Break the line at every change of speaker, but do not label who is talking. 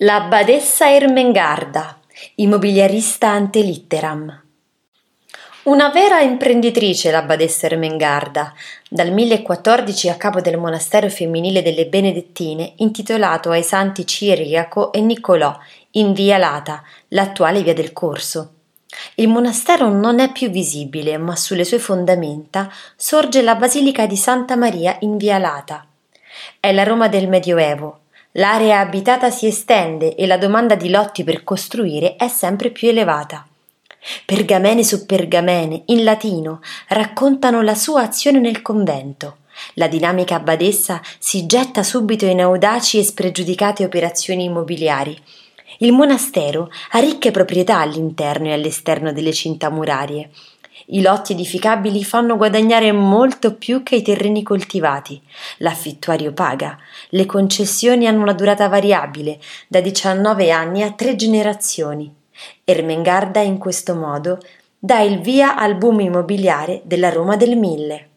La badessa Ermengarda, immobiliarista ante litteram. Una vera imprenditrice la badessa Ermengarda, dal 1014 a capo del monastero femminile delle Benedettine intitolato ai santi Ciriaco e Niccolò in via Lata, l'attuale via del Corso. Il monastero non è più visibile, ma sulle sue fondamenta sorge la basilica di Santa Maria in via Lata. È la Roma del Medioevo, L'area abitata si estende e la domanda di lotti per costruire è sempre più elevata. Pergamene su pergamene, in latino, raccontano la sua azione nel convento. La dinamica abbadessa si getta subito in audaci e spregiudicate operazioni immobiliari. Il monastero ha ricche proprietà all'interno e all'esterno delle cinta murarie i lotti edificabili fanno guadagnare molto più che i terreni coltivati. L'affittuario paga. Le concessioni hanno una durata variabile, da 19 anni a tre generazioni. Ermengarda in questo modo dà il via al boom immobiliare della Roma del Mille.